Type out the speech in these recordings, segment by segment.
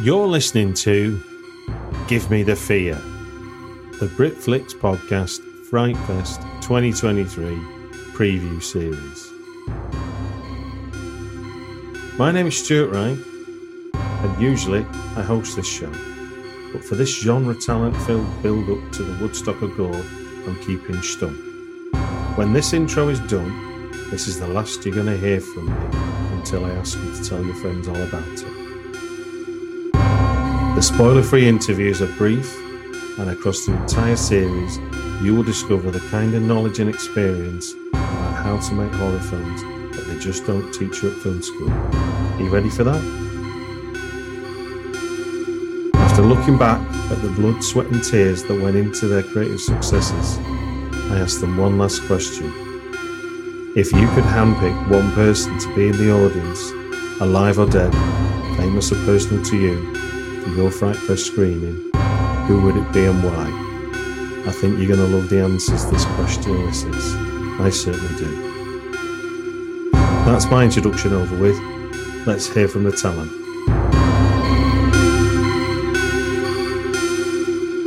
You're listening to Give Me the Fear, the Britflicks podcast Frightfest 2023 preview series. My name is Stuart Wright, and usually I host this show. But for this genre talent filled build up to the Woodstock of Gore, I'm keeping stum. When this intro is done, this is the last you're going to hear from me until I ask you to tell your friends all about it. The spoiler free interviews are brief, and across the entire series, you will discover the kind of knowledge and experience about how to make horror films that they just don't teach you at film school. Are you ready for that? After looking back at the blood, sweat, and tears that went into their creative successes, I asked them one last question. If you could handpick one person to be in the audience, alive or dead, famous or personal to you, for your Frightfest screening, who would it be and why? I think you're going to love the answers this question elicits. I certainly do. That's my introduction over with. Let's hear from the talent.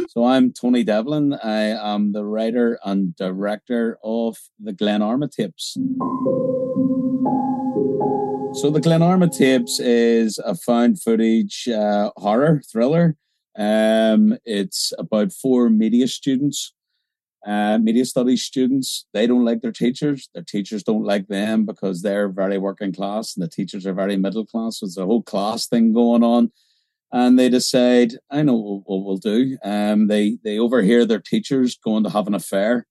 So I'm Tony Devlin. I am the writer and director of the Glenarma Tapes. So the Glenarma Tapes is a found footage uh, horror thriller. Um, it's about four media students, uh, media studies students. They don't like their teachers. Their teachers don't like them because they're very working class and the teachers are very middle class. So there's a whole class thing going on. And they decide, I know what we'll, do. Um, they they overhear their teachers going to have an affair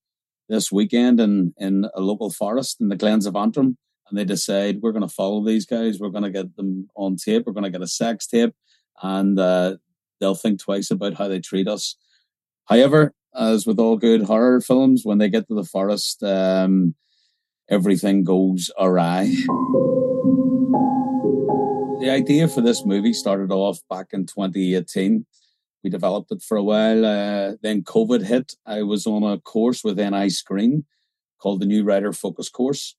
this weekend in, in a local forest in the Glens of Antrim and they decide we're going to follow these guys. We're going to get them on tape. We're going to get a sex tape, and uh, they'll think twice about how they treat us. However, as with all good horror films, when they get to the forest, um, everything goes awry. The idea for this movie started off back in 2018. We developed it for a while. Uh, then COVID hit. I was on a course with NI Screen called the New Writer Focus Course.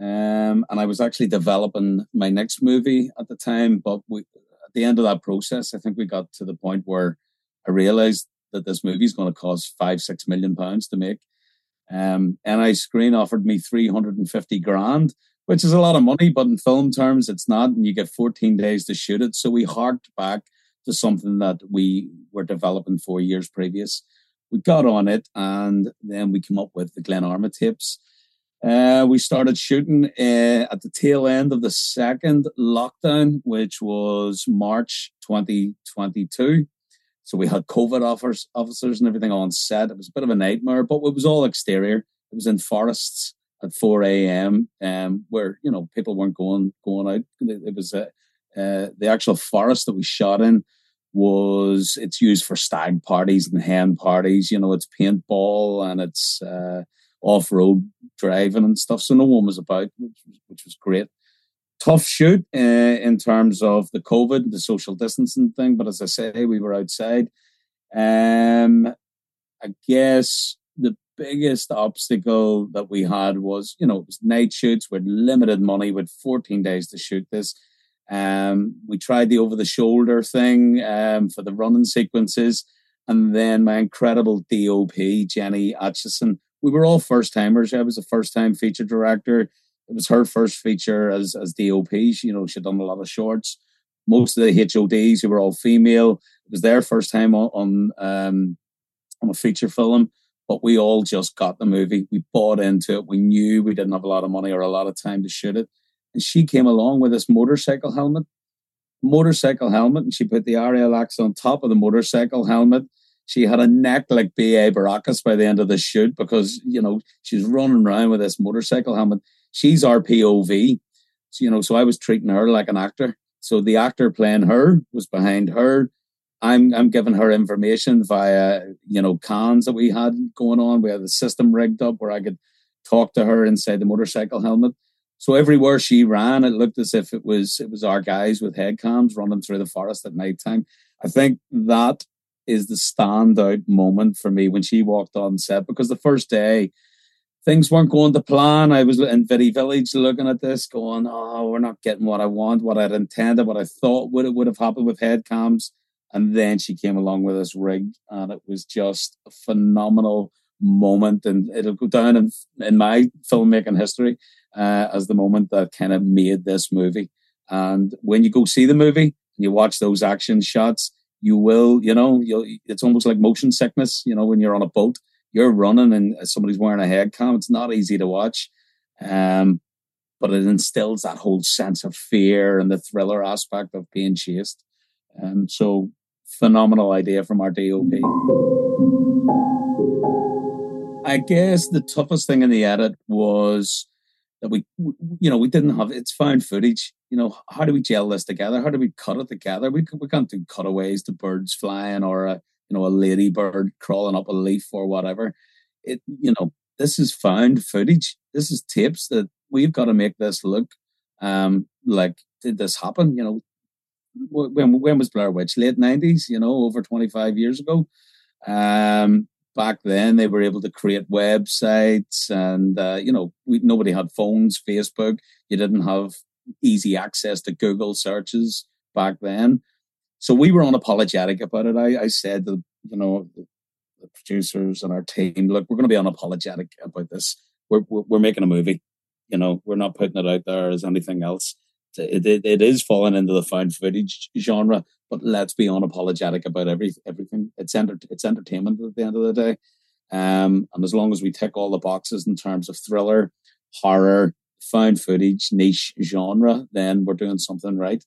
Um, and I was actually developing my next movie at the time. But we, at the end of that process, I think we got to the point where I realized that this movie is going to cost five, six million pounds to make. Um, NI Screen offered me 350 grand, which is a lot of money, but in film terms, it's not. And you get 14 days to shoot it. So we harked back to something that we were developing four years previous. We got on it and then we came up with the Glenarma tapes. Uh, we started shooting uh, at the tail end of the second lockdown, which was March 2022. So we had COVID offers, officers and everything on set. It was a bit of a nightmare, but it was all exterior. It was in forests at 4 a.m. Um, where you know people weren't going going out. It was uh, uh, the actual forest that we shot in was it's used for stag parties and hen parties. You know, it's paintball and it's uh, off road driving and stuff. So no one was about, which was, which was great. Tough shoot uh, in terms of the COVID, the social distancing thing. But as I say, we were outside. Um, I guess the biggest obstacle that we had was, you know, it was night shoots with limited money, with 14 days to shoot this. Um, we tried the over the shoulder thing um, for the running sequences. And then my incredible DOP, Jenny Atchison, we were all first timers. I was a first time feature director. It was her first feature as as DOP. She, you know, she'd done a lot of shorts. Most of the HODs who were all female. It was their first time on on, um, on a feature film. But we all just got the movie. We bought into it. We knew we didn't have a lot of money or a lot of time to shoot it. And she came along with this motorcycle helmet, motorcycle helmet, and she put the axe on top of the motorcycle helmet she had a neck like B.A. Baracus by the end of the shoot because, you know, she's running around with this motorcycle helmet. She's our POV. So, you know, so I was treating her like an actor. So the actor playing her was behind her. I'm I'm giving her information via you know cons that we had going on. We had the system rigged up where I could talk to her inside the motorcycle helmet. So everywhere she ran, it looked as if it was it was our guys with head cams running through the forest at night time. I think that is the standout moment for me when she walked on set because the first day things weren't going to plan. I was in Video Village looking at this, going, "Oh, we're not getting what I want, what I'd intended, what I thought would it would have happened with head cams." And then she came along with this rig, and it was just a phenomenal moment, and it'll go down in, in my filmmaking history uh, as the moment that kind of made this movie. And when you go see the movie and you watch those action shots, you will, you know, it's almost like motion sickness, you know, when you're on a boat, you're running and somebody's wearing a head cam. It's not easy to watch. Um, but it instills that whole sense of fear and the thriller aspect of being chased. Um, so phenomenal idea from our DOP. I guess the toughest thing in the edit was that we, you know, we didn't have it's found footage. You know, how do we gel this together? How do we cut it together? We we can't do cutaways to birds flying or a you know a ladybird crawling up a leaf or whatever. It you know this is found footage. This is tapes that we've got to make this look um like did this happen? You know, when when was Blair Witch? Late nineties, you know, over twenty five years ago. Um, back then they were able to create websites, and uh, you know, we, nobody had phones, Facebook. You didn't have easy access to Google searches back then, so we were unapologetic about it. I, I said that you know the, the producers and our team, look, we're going to be unapologetic about this. We're, we're we're making a movie. You know, we're not putting it out there as anything else it, it, it is falling into the found footage genre, but let's be unapologetic about every, everything. It's enter, it's entertainment at the end of the day. Um, and as long as we tick all the boxes in terms of thriller, horror, found footage, niche genre, then we're doing something right.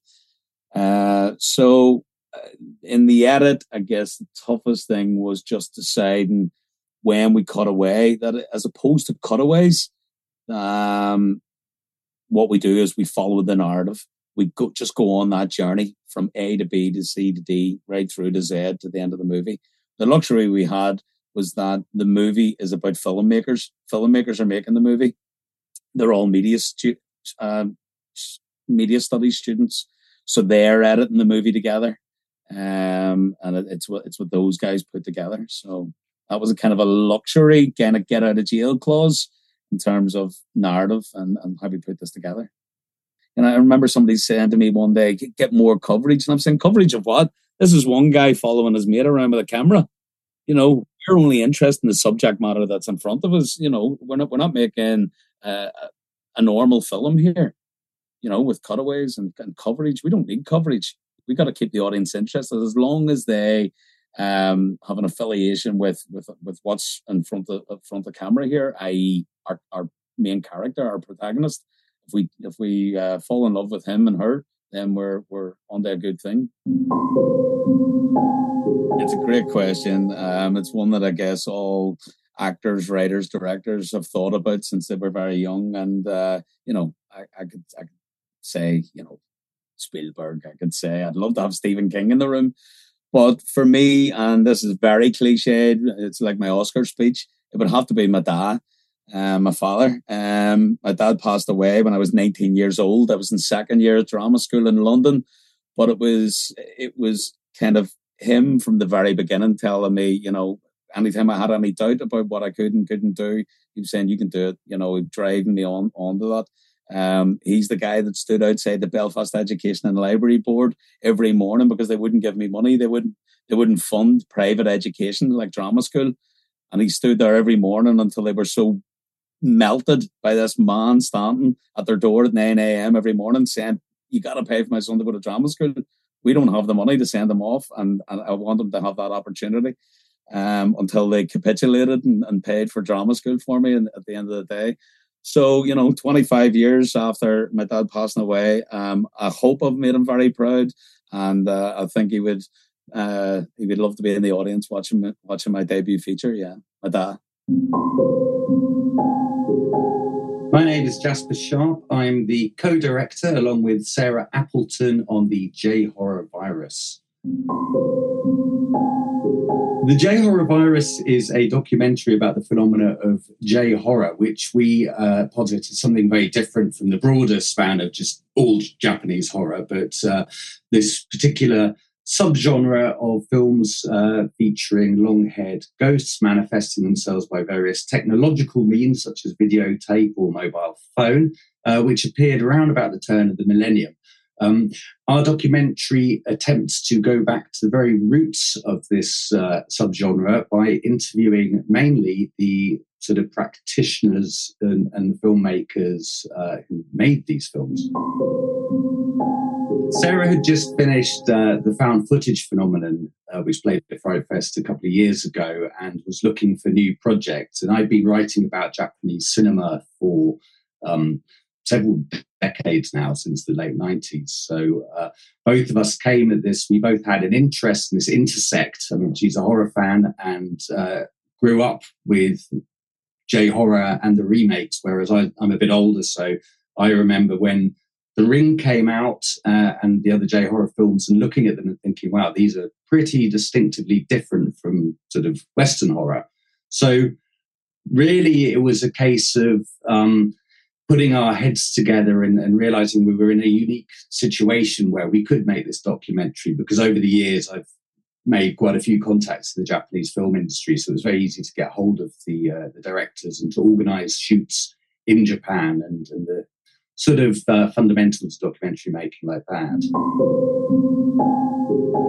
Uh, so uh, in the edit, I guess the toughest thing was just deciding when we cut away that as opposed to cutaways, um, what we do is we follow the narrative. We go, just go on that journey from A to B to C to D, right through to Z to the end of the movie. The luxury we had was that the movie is about filmmakers. Filmmakers are making the movie. They're all media stu- um, media studies students, so they're editing the movie together, um, and it, it's what it's what those guys put together. So that was a kind of a luxury, kind of get out of jail clause in terms of narrative and, and how we put this together. And I remember somebody saying to me one day, get more coverage. And I'm saying, coverage of what? This is one guy following his mate around with a camera. You know, we're only interested in the subject matter that's in front of us. You know, we're not, we're not making uh, a normal film here, you know, with cutaways and, and coverage. We don't need coverage. We've got to keep the audience interested as long as they um, have an affiliation with with with what's in front of front of the camera here, i.e., our, our main character, our protagonist. If we if we uh, fall in love with him and her, then we're we're on to a good thing. It's a great question. Um, it's one that I guess all actors, writers, directors have thought about since they were very young. And uh, you know, I, I could I could say, you know, Spielberg. I could say I'd love to have Stephen King in the room. But for me, and this is very cliched, it's like my Oscar speech, it would have to be my dad, uh, my father. Um, my dad passed away when I was 19 years old. I was in second year at drama school in London, but it was it was kind of him from the very beginning telling me, you know, anytime I had any doubt about what I could and couldn't do, he was saying, "You can do it." You know, driving me on onto that. Um, he's the guy that stood outside the Belfast Education and Library Board every morning because they wouldn't give me money. They wouldn't they wouldn't fund private education like drama school. And he stood there every morning until they were so melted by this man standing at their door at 9 a.m. every morning saying, You gotta pay for my son to go to drama school. We don't have the money to send him off and, and I want him to have that opportunity. Um, until they capitulated and, and paid for drama school for me and at the end of the day. So, you know, 25 years after my dad passing away, um, I hope I've made him very proud. And uh, I think he would uh, he would love to be in the audience watching watching my debut feature. Yeah, my dad. My name is Jasper Sharp. I'm the co director, along with Sarah Appleton, on the J Horror Virus. The J Horror Virus is a documentary about the phenomena of J horror, which we uh, posit as something very different from the broader span of just all Japanese horror. But uh, this particular subgenre of films uh, featuring long haired ghosts manifesting themselves by various technological means, such as videotape or mobile phone, uh, which appeared around about the turn of the millennium. Um, our documentary attempts to go back to the very roots of this uh, subgenre by interviewing mainly the sort of practitioners and, and filmmakers uh, who made these films. Sarah had just finished uh, the found footage phenomenon, uh, which played at Fright Fest a couple of years ago, and was looking for new projects. And I'd been writing about Japanese cinema for um, several decades now, since the late 90s. So uh, both of us came at this, we both had an interest in this intersect. I mean, she's a horror fan and uh, grew up with J horror and the remakes, whereas I, I'm a bit older. So I remember when the Ring came out uh, and the other J horror films, and looking at them and thinking, wow, these are pretty distinctively different from sort of Western horror. So, really, it was a case of um, putting our heads together and, and, realizing we were in a unique situation where we could make this documentary because over the years I've made quite a few contacts in the Japanese film industry, so it was very easy to get hold of the, uh, the directors and to organize shoots in Japan and, and the sort of uh, fundamentals documentary making like that.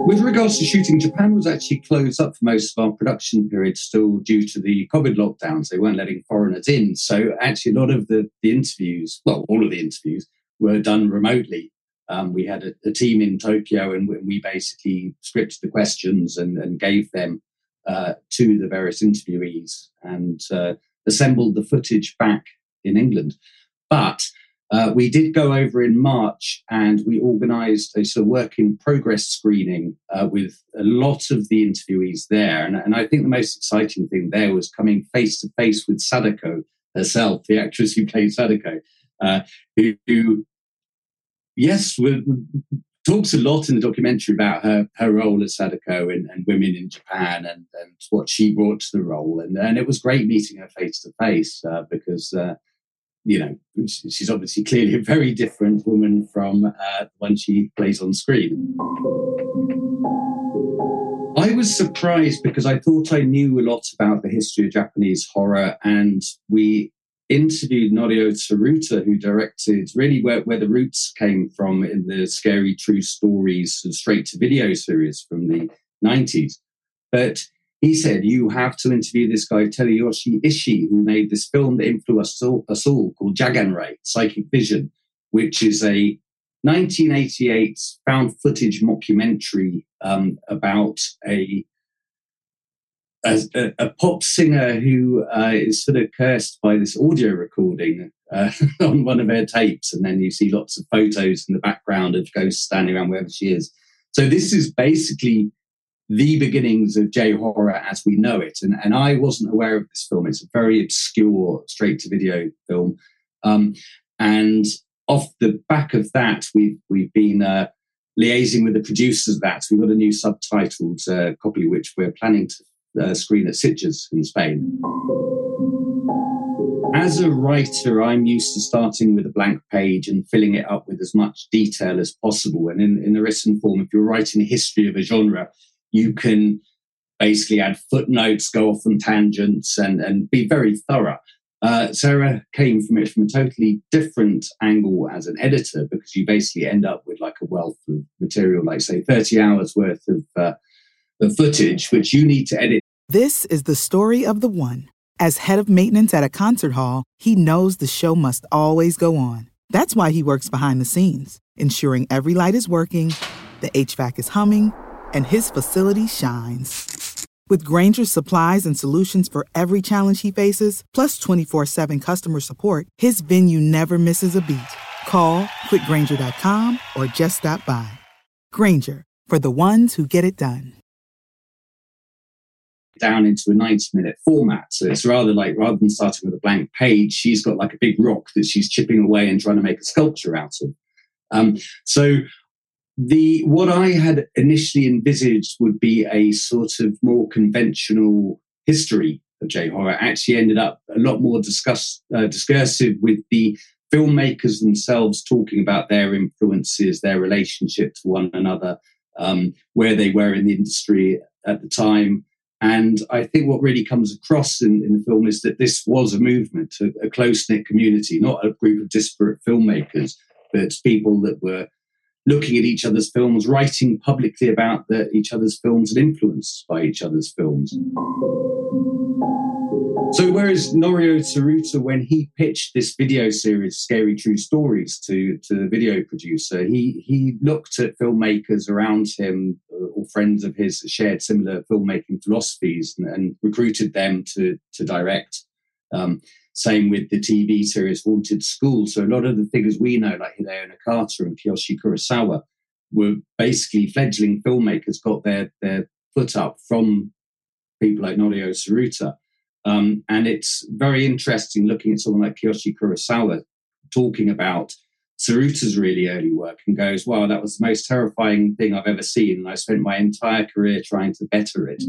With regards to shooting, Japan was actually closed up for most of our production period, still due to the COVID lockdowns. They weren't letting foreigners in. So, actually, a lot of the, the interviews, well, all of the interviews, were done remotely. Um, we had a, a, team in Tokyo and we basically scripted the questions and, and gave them uh, to the various interviewees and uh, assembled the footage back in England. But uh, we did go over in March and we organized a sort of work in progress screening uh, with a lot of the interviewees there. And, and, I think the most exciting thing there was coming face to face with Sadako herself, the actress who played Sadako, uh, who, who, yes, talks a lot in the documentary about her, her role as Sadako and, and women in Japan and, and what she brought to the role. And, and it was great meeting her face to face uh, because uh, you know, she's obviously clearly a very different woman from uh, the one she plays on screen. I was surprised because I thought I knew a lot about the history of Japanese horror, and we interviewed Norio Tsuruta, who directed really where, where the roots came from in the scary true stories and straight to video series from the 90s. But he said, You have to interview this guy, Teruyoshi Ishii, who made this film that influenced us all called Jaganrei, Psychic Vision, which is a 1988 found footage mockumentary um, about a, a, a, pop singer who uh, is sort of cursed by this audio recording uh, on one of her tapes. And then you see lots of photos in the background of ghosts standing around wherever she is. So this is basically the beginnings of J horror as we know it. And, and I wasn't aware of this film. It's a very obscure straight to video film. Um, and off the back of that, we've, we've been uh, liaising with the producers of that. We've got a new subtitled uh, copy, which we're planning to uh, screen at Sitges in Spain. As a writer, I'm used to starting with a blank page and filling it up with as much detail as possible. And in, in the written form, if you're writing a history of a genre, you can basically add footnotes, go off on tangents, and, and be very thorough. Uh, Sarah came from it from a totally different angle as an editor because you basically end up with like a wealth of material, like say 30 hours worth of, uh, of footage, which you need to edit. This is the story of the one. As head of maintenance at a concert hall, he knows the show must always go on. That's why he works behind the scenes, ensuring every light is working, the HVAC is humming and his facility shines. With Grainger's supplies and solutions for every challenge he faces, plus 24 7 customer support, his venue never misses a beat. Call clickgrainger.com or just stop by. Grainger, for the ones who get it done. down into a 90 minute format. So it's rather like, rather than starting with a blank page, she's got like a big rock that she's chipping away and trying to make a sculpture out of. Um, so the what I had initially envisaged would be a sort of more conventional history of J horror actually ended up a lot more discuss, uh, discursive with the filmmakers themselves talking about their influences, their relationship to one another, um, where they were in the industry at the time. And I think what really comes across in, in the film is that this was a movement, a, a close knit community, not a group of disparate filmmakers, but people that were looking at each other's films, writing publicly about the, each other's films, and influenced by each other's films. So, whereas Norio Tsuruta, when he pitched this video series, Scary True Stories, to, to the video producer, he, he looked at filmmakers around him uh, or friends of his shared similar filmmaking philosophies and, and recruited them to, to direct. Um, same with the TV series Haunted School. So, a lot of the figures we know, like Hideo Nakata and Kiyoshi Kurosawa, were basically fledgling filmmakers, got their, their foot up from people like Norio Tsuruta. Um, and it's very interesting looking at someone like Kiyoshi Kurosawa talking about Tsuruta's really early work and goes, wow, that was the most terrifying thing I've ever seen. And I spent my entire career trying to better it.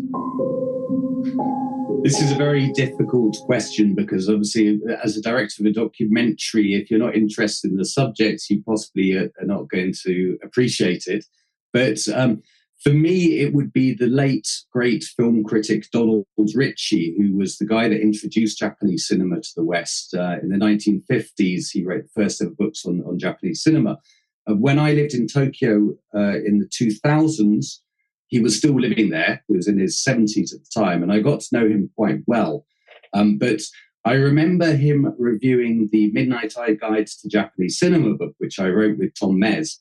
This is a very difficult question because obviously, as a director of a documentary, if you're not interested in the subject, you possibly are, not going to appreciate it. But um, for me, it would be the late great film critic Donald Richie, who was the guy that introduced Japanese cinema to the West. Uh, in the 1950s, he wrote the first ever books on, on Japanese cinema. Uh, when I lived in Tokyo uh, in the 2000s, he was still living there. He was in his 70s at the time, and I got to know him quite well. Um, but I remember him reviewing the Midnight Eye Guide to Japanese Cinema book, which I wrote with Tom Mes.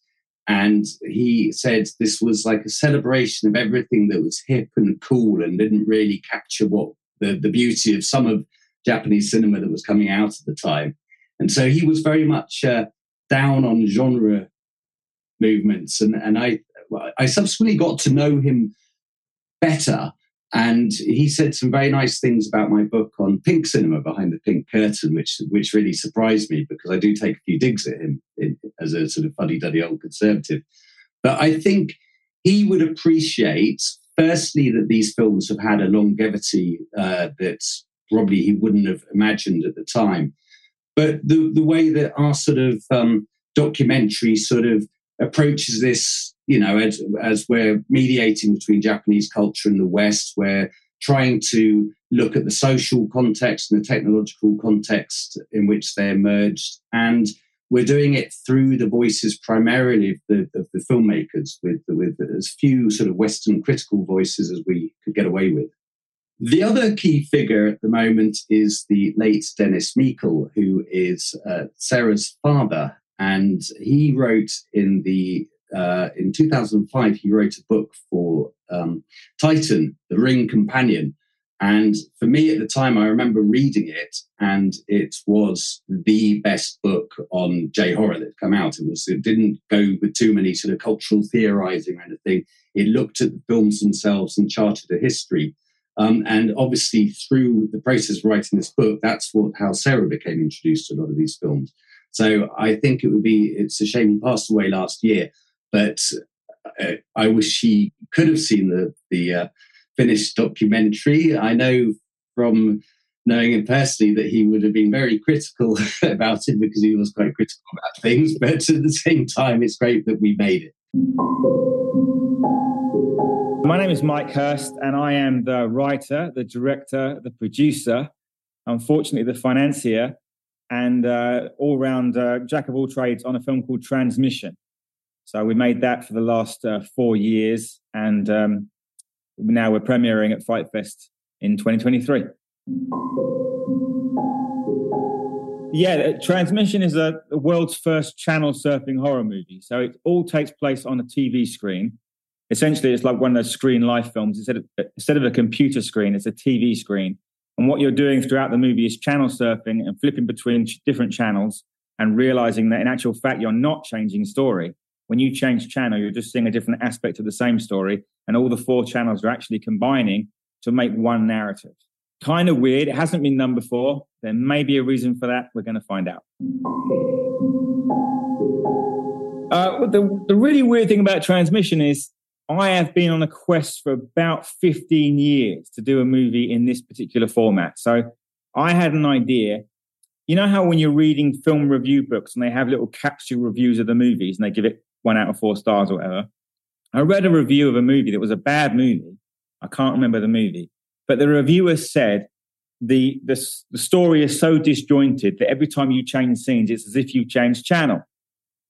And he said this was like a celebration of everything that was hip and cool and didn't really capture what the, the beauty of some of Japanese cinema that was coming out at the time. And so he was very much uh, down on genre movements. And, and I, I subsequently got to know him better and he said some very nice things about my book on pink cinema behind the pink curtain, which which really surprised me because I do take a few digs at him in, as a sort of fuddy-duddy old conservative. But I think he would appreciate, firstly, that these films have had a longevity uh, that probably he wouldn't have imagined at the time. But the the way that our sort of um, documentary sort of approaches this you know, as, as we're mediating between Japanese culture and the West, we're trying to look at the social context and the technological context in which they emerged. And we're doing it through the voices primarily of the, of the filmmakers, with, with as few sort of Western critical voices as we could get away with. The other key figure at the moment is the late Denis Meikle, who is uh, Sarah's father. And he wrote in the uh, in 2005, he wrote a book for um, Titan, The Ring Companion. And for me at the time, I remember reading it, and it was the best book on J horror that come out. It was it didn't go with too many sort of cultural theorizing or anything. It looked at the films themselves and charted a history. Um, and obviously, through the process of writing this book, that's what how Sarah became introduced to a lot of these films. So I think it would be it's a shame he passed away last year. But uh, I wish he could have seen the the uh, finished documentary. I know from knowing him personally that he would have been very critical about it because he was quite critical about things. But at the same time, it's great that we made it. My name is Mike Hurst, and I am the writer, the director, the producer, unfortunately, the financier, and uh, all round uh, jack of all trades on a film called Transmission. So we made that for the last uh, four years, and um, now we're premiering at Fright Fest in 2023. Yeah, uh, Transmission is a, the world's first channel surfing horror movie. So it all takes place on a TV screen. Essentially, it's like one of those screen life films. Instead of, instead of a computer screen, it's a TV screen. And what you're doing throughout the movie is channel surfing and flipping between different channels and realizing that in actual fact, you're not changing story when you change channel, you're just seeing a different aspect of the same story, and all the four channels are actually combining to make one narrative. Kind of weird. It hasn't been done before. There may be a reason for that. We're going to find out. Uh, the, the really weird thing about transmission is I have been on a quest for about 15 years to do a movie in this particular format. So I had an idea. You know how when you're reading film review books and they have little capsule reviews of the movies and they give it one out of four stars or whatever? I read a review of a movie that was a bad movie. I can't remember the movie, but the reviewer said the, the, the story is so disjointed that every time you change scenes, it's as if you change channel.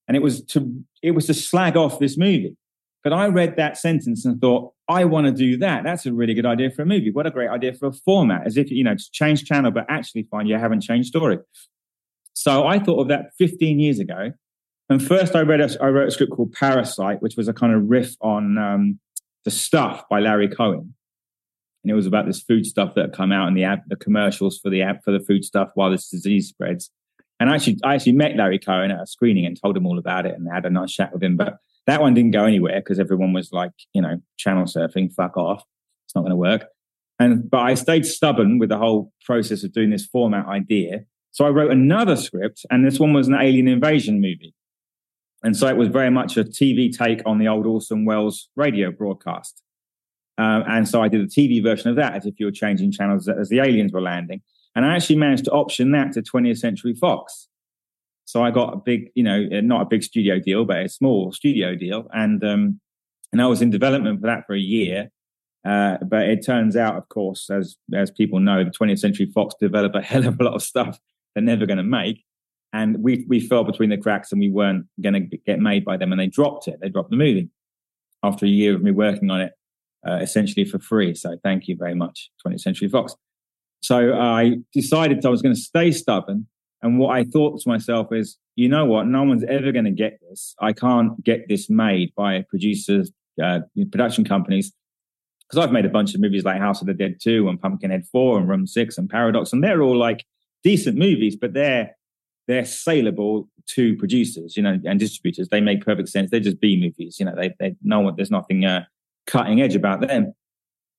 And it was to, it was to slag off this movie. But I read that sentence and thought, I want to do that. That's a really good idea for a movie. What a great idea for a format, as if, you know, to change channel, but actually find you haven't changed story. So I thought of that 15 years ago. And first I read a, I wrote a script called Parasite, which was a kind of riff on um, The Stuff by Larry Cohen. And it was about this food stuff that come out in the ad, the commercials for the ad for the food stuff while this disease spreads. And I actually, I actually met Larry Cohen at a screening and told him all about it and had a nice chat with him. But that one didn't go anywhere because everyone was like, you know, channel surfing, fuck off. It's not going to work. And, but I stayed stubborn with the whole process of doing this format idea. So I wrote another script and this one was an alien invasion movie. And so it was very much a TV take on the old Orson Welles radio broadcast. Um, and so I did a TV version of that as if you were changing channels as the aliens were landing. And I actually managed to option that to 20th Century Fox. So I got a big, you know, not a big studio deal, but a small studio deal. And, um, and I was in development for that for a year. Uh, but it turns out, of course, as, as people know, the 20th Century Fox develop a hell of a lot of stuff they're never going to make. And we, we fell between the cracks and we weren't going to get made by them. And they dropped it. They dropped the movie after a year of me working on it, uh, essentially for free. So thank you very much, 20th Century Fox. So I decided I was going to stay stubborn. And what I thought to myself is, you know what? No one's ever going to get this. I can't get this made by producers, uh, production companies. Because I've made a bunch of movies like House of the Dead 2 and Pumpkinhead 4 and Room 6 and Paradox. And they're all like decent movies, but they're, they're saleable to producers, you know, and distributors. They make perfect sense. They're just B movies. You know, they, they know there's nothing, uh, cutting edge about them.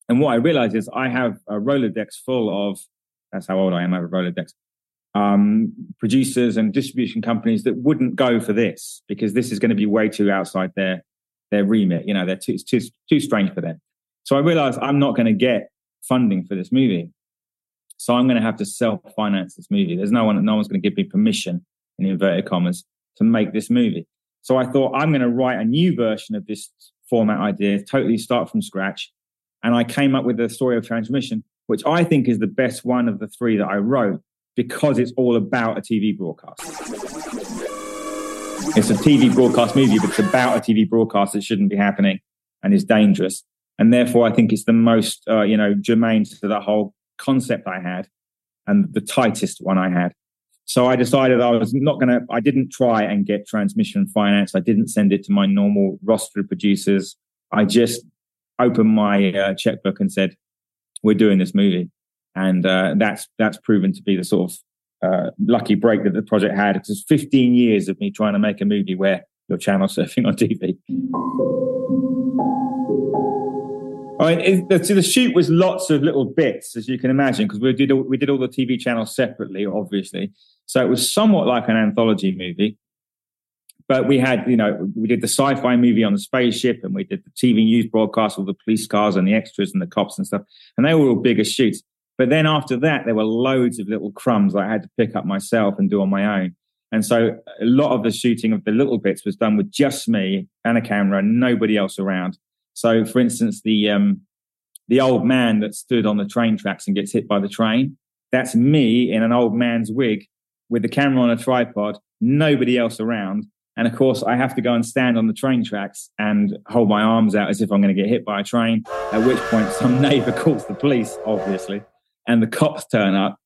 And what I realized is I have a Rolodex full of, that's how old I am, I have a Rolodex, um, producers and distribution companies that wouldn't go for this because this is going to be way too outside their, their remit. You know, they're too, it's too, too strange for them. So I realized I'm not going to get funding for this movie. So I'm going to have to self finance this movie. There's no one, no one's going to give me permission in inverted commas to make this movie. So I thought I'm going to write a new version of this format idea, totally start from scratch and I came up with the story of transmission, which I think is the best one of the three that I wrote because it's all about a TV broadcast. It's a TV broadcast movie, but it's about a TV broadcast that shouldn't be happening and is dangerous. And therefore, I think it's the most, uh, you know, germane to the whole concept I had and the tightest one I had. So I decided I was not going to, I didn't try and get transmission finance. I didn't send it to my normal roster of producers. I just opened my uh, checkbook and said, "We're doing this movie," and uh, that's that's proven to be the sort of uh, lucky break that the project had. It was 15 years of me trying to make a movie where you're channel surfing on TV. I mean, the, the shoot was lots of little bits, as you can imagine, because we did all, we did all the TV channels separately, obviously. So it was somewhat like an anthology movie. But we had, you know, we did the sci-fi movie on the spaceship, and we did the TV news broadcast with the police cars and the extras and the cops and stuff, and they were all bigger shoots. But then after that, there were loads of little crumbs I had to pick up myself and do on my own. And so a lot of the shooting of the little bits was done with just me and a camera, nobody else around. So, for instance, the um, the old man that stood on the train tracks and gets hit by the train, that's me in an old man's wig with the camera on a tripod, nobody else around, and of course, I have to go and stand on the train tracks and hold my arms out as if I'm going to get hit by a train. At which point, some neighbor calls the police, obviously, and the cops turn up.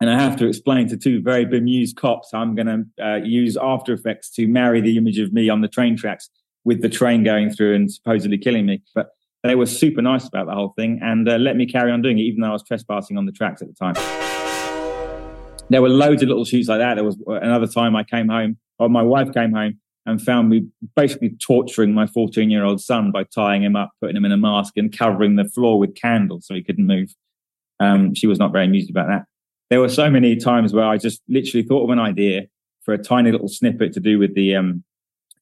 And I have to explain to two very bemused cops I'm going to uh, use After Effects to marry the image of me on the train tracks with the train going through and supposedly killing me. But they were super nice about the whole thing and uh, let me carry on doing it, even though I was trespassing on the tracks at the time. There were loads of little shoots like that. There was another time I came home or my wife came home and found me basically torturing my 14 year old son by tying him up, putting him in a mask, and covering the floor with candles so he couldn't move. Um, she was not very amused about that. There were so many times where I just literally thought of an idea for a tiny little snippet to do with the um,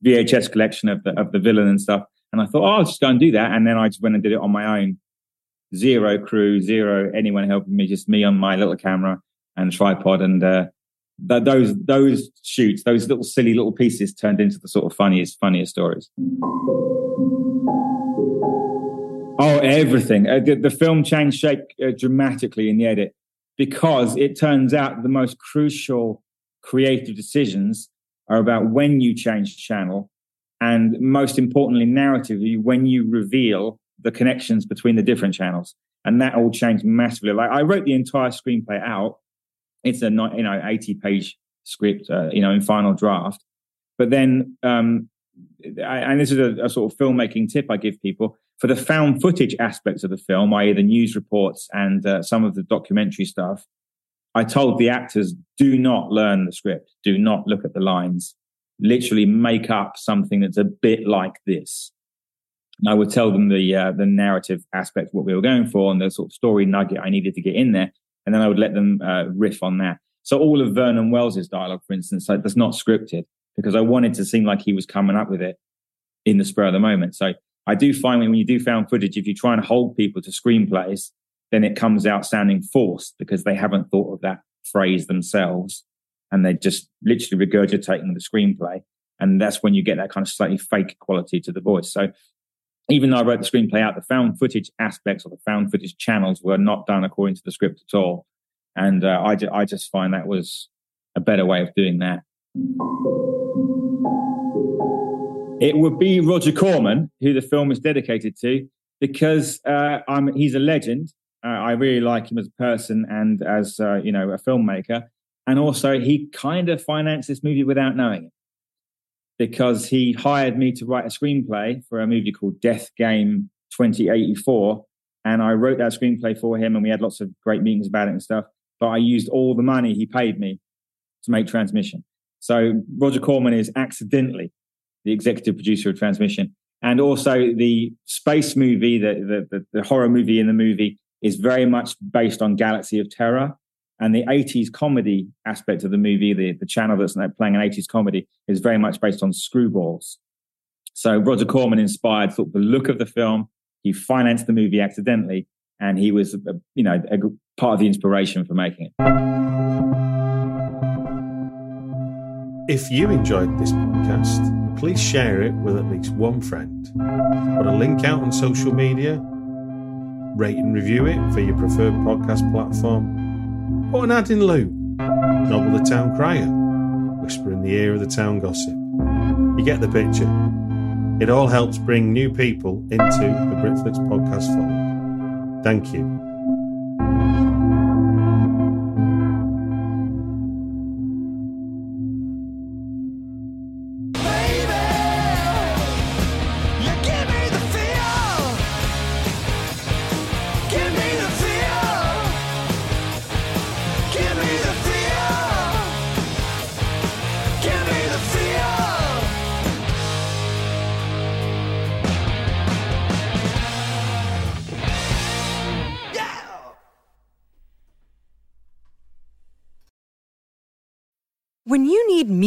VHS collection of the of the villain and stuff, and I thought, oh, I'll just go and do that, and then I just went and did it on my own. Zero crew, zero anyone helping me, just me on my little camera and tripod, and uh, th- those those shoots, those little silly little pieces, turned into the sort of funniest funniest stories. Oh, everything. Uh, the, the, film changed shape uh, dramatically in the edit because it turns out the most crucial creative decisions are about when you change channel and most importantly, narratively, when you reveal the connections between the different channels. And that all changed massively. Like I wrote the entire screenplay out. It's a you know 80 page script, uh, you know, in final draft. But then, um, I, and this is a, a sort of filmmaking tip I give people for the found footage aspects of the film, i.e., the news reports and uh, some of the documentary stuff, I told the actors, do not learn the script, do not look at the lines, literally make up something that's a bit like this. And I would tell them the uh, the narrative aspect of what we were going for and the sort of story nugget I needed to get in there, and then I would let them uh, riff on that. So all of Vernon Wells's dialogue, for instance, like, that's not scripted because I wanted to seem like he was coming up with it in the spur of the moment. So I do find when you do found footage, if you try and hold people to screenplays, then it comes out sounding forced because they haven't thought of that phrase themselves and they're just literally regurgitating the screenplay. And that's when you get that kind of slightly fake quality to the voice. So even though I wrote the screenplay out, the found footage aspects or the found footage channels were not done according to the script at all. And uh, I, I just find that was a better way of doing that. It would be Roger Corman, who the film is dedicated to, because uh, he's a legend. Uh, I really like him as a person and as uh, you know a filmmaker, and also he kind of financed this movie without knowing it, because he hired me to write a screenplay for a movie called Death Game 2084, and I wrote that screenplay for him, and we had lots of great meetings about it and stuff. But I used all the money he paid me to make transmission. So Roger Corman is accidentally the executive producer of Transmission. And also the space movie, the, the, the, horror movie in the movie is very much based on Galaxy of Terror. And the 80s comedy aspect of the movie, the, the channel that's playing an 80s comedy, is very much based on screwballs. So Roger Corman inspired sort of the look of the film. He financed the movie accidentally, and he was, uh, you know, a part of the inspiration for making it. If you enjoyed this podcast, please share it with at least one friend. Put a link out on social media, rate and review it for your preferred podcast platform. Put an ad in loop, novel the town crier, whisper in the ear of the town gossip. You get the picture. It all helps bring new people into the Britflicks podcast fold. Thank you.